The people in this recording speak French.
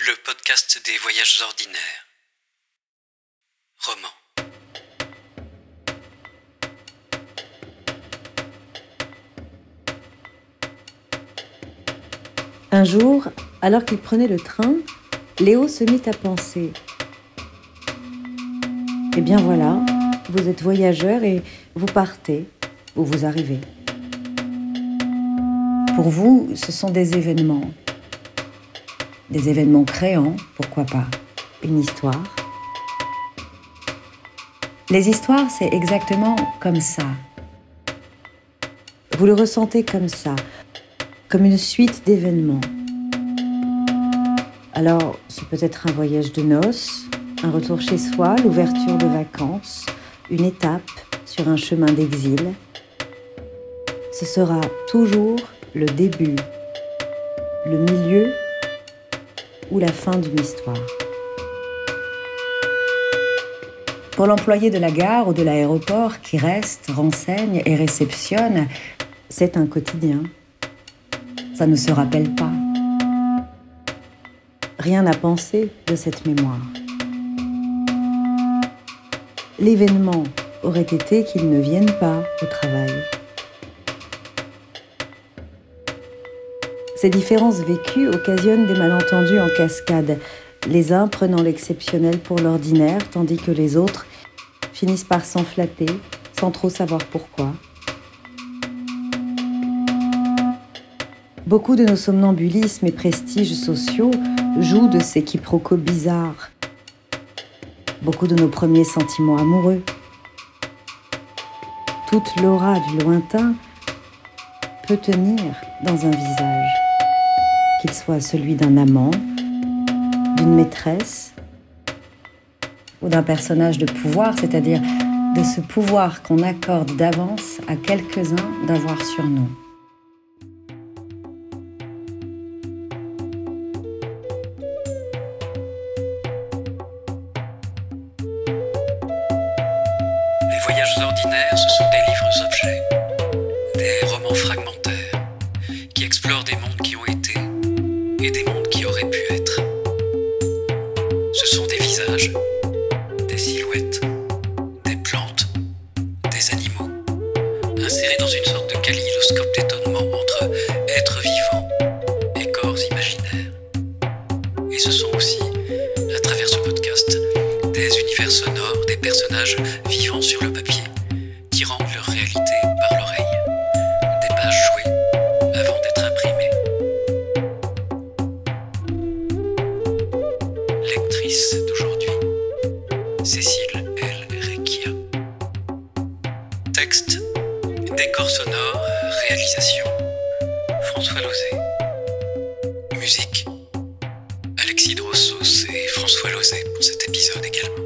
le podcast des voyages ordinaires. Roman. Un jour, alors qu'il prenait le train, Léo se mit à penser. Eh bien voilà, vous êtes voyageur et vous partez ou vous arrivez. Pour vous, ce sont des événements. Des événements créants, pourquoi pas. Une histoire. Les histoires, c'est exactement comme ça. Vous le ressentez comme ça, comme une suite d'événements. Alors, c'est peut-être un voyage de noces, un retour chez soi, l'ouverture de vacances, une étape sur un chemin d'exil. Ce sera toujours le début, le milieu ou la fin d'une histoire. Pour l'employé de la gare ou de l'aéroport qui reste, renseigne et réceptionne, c'est un quotidien. Ça ne se rappelle pas. Rien à penser de cette mémoire. L'événement aurait été qu'il ne vienne pas au travail. Ces différences vécues occasionnent des malentendus en cascade, les uns prenant l'exceptionnel pour l'ordinaire, tandis que les autres finissent par s'enflatter sans trop savoir pourquoi. Beaucoup de nos somnambulismes et prestiges sociaux jouent de ces quiproquos bizarres. Beaucoup de nos premiers sentiments amoureux. Toute l'aura du lointain peut tenir dans un visage qu'il soit celui d'un amant, d'une maîtresse ou d'un personnage de pouvoir, c'est-à-dire de ce pouvoir qu'on accorde d'avance à quelques-uns d'avoir sur nous. Les voyages ordinaires, ce sont des mondes qui auraient pu être. Ce sont des visages, des silhouettes, des plantes, des animaux, insérés dans une sorte de kaléidoscope d'étonnement entre êtres vivants et corps imaginaires. Et ce sont aussi, à travers ce podcast, des univers sonores, des personnages vivant sur le papier, qui rendent leur réalité par l'oreille, Cécile L. Recchia. Texte, décor sonore, réalisation, François Lozé. Musique, Alexis Drossos et François Lozé pour cet épisode également.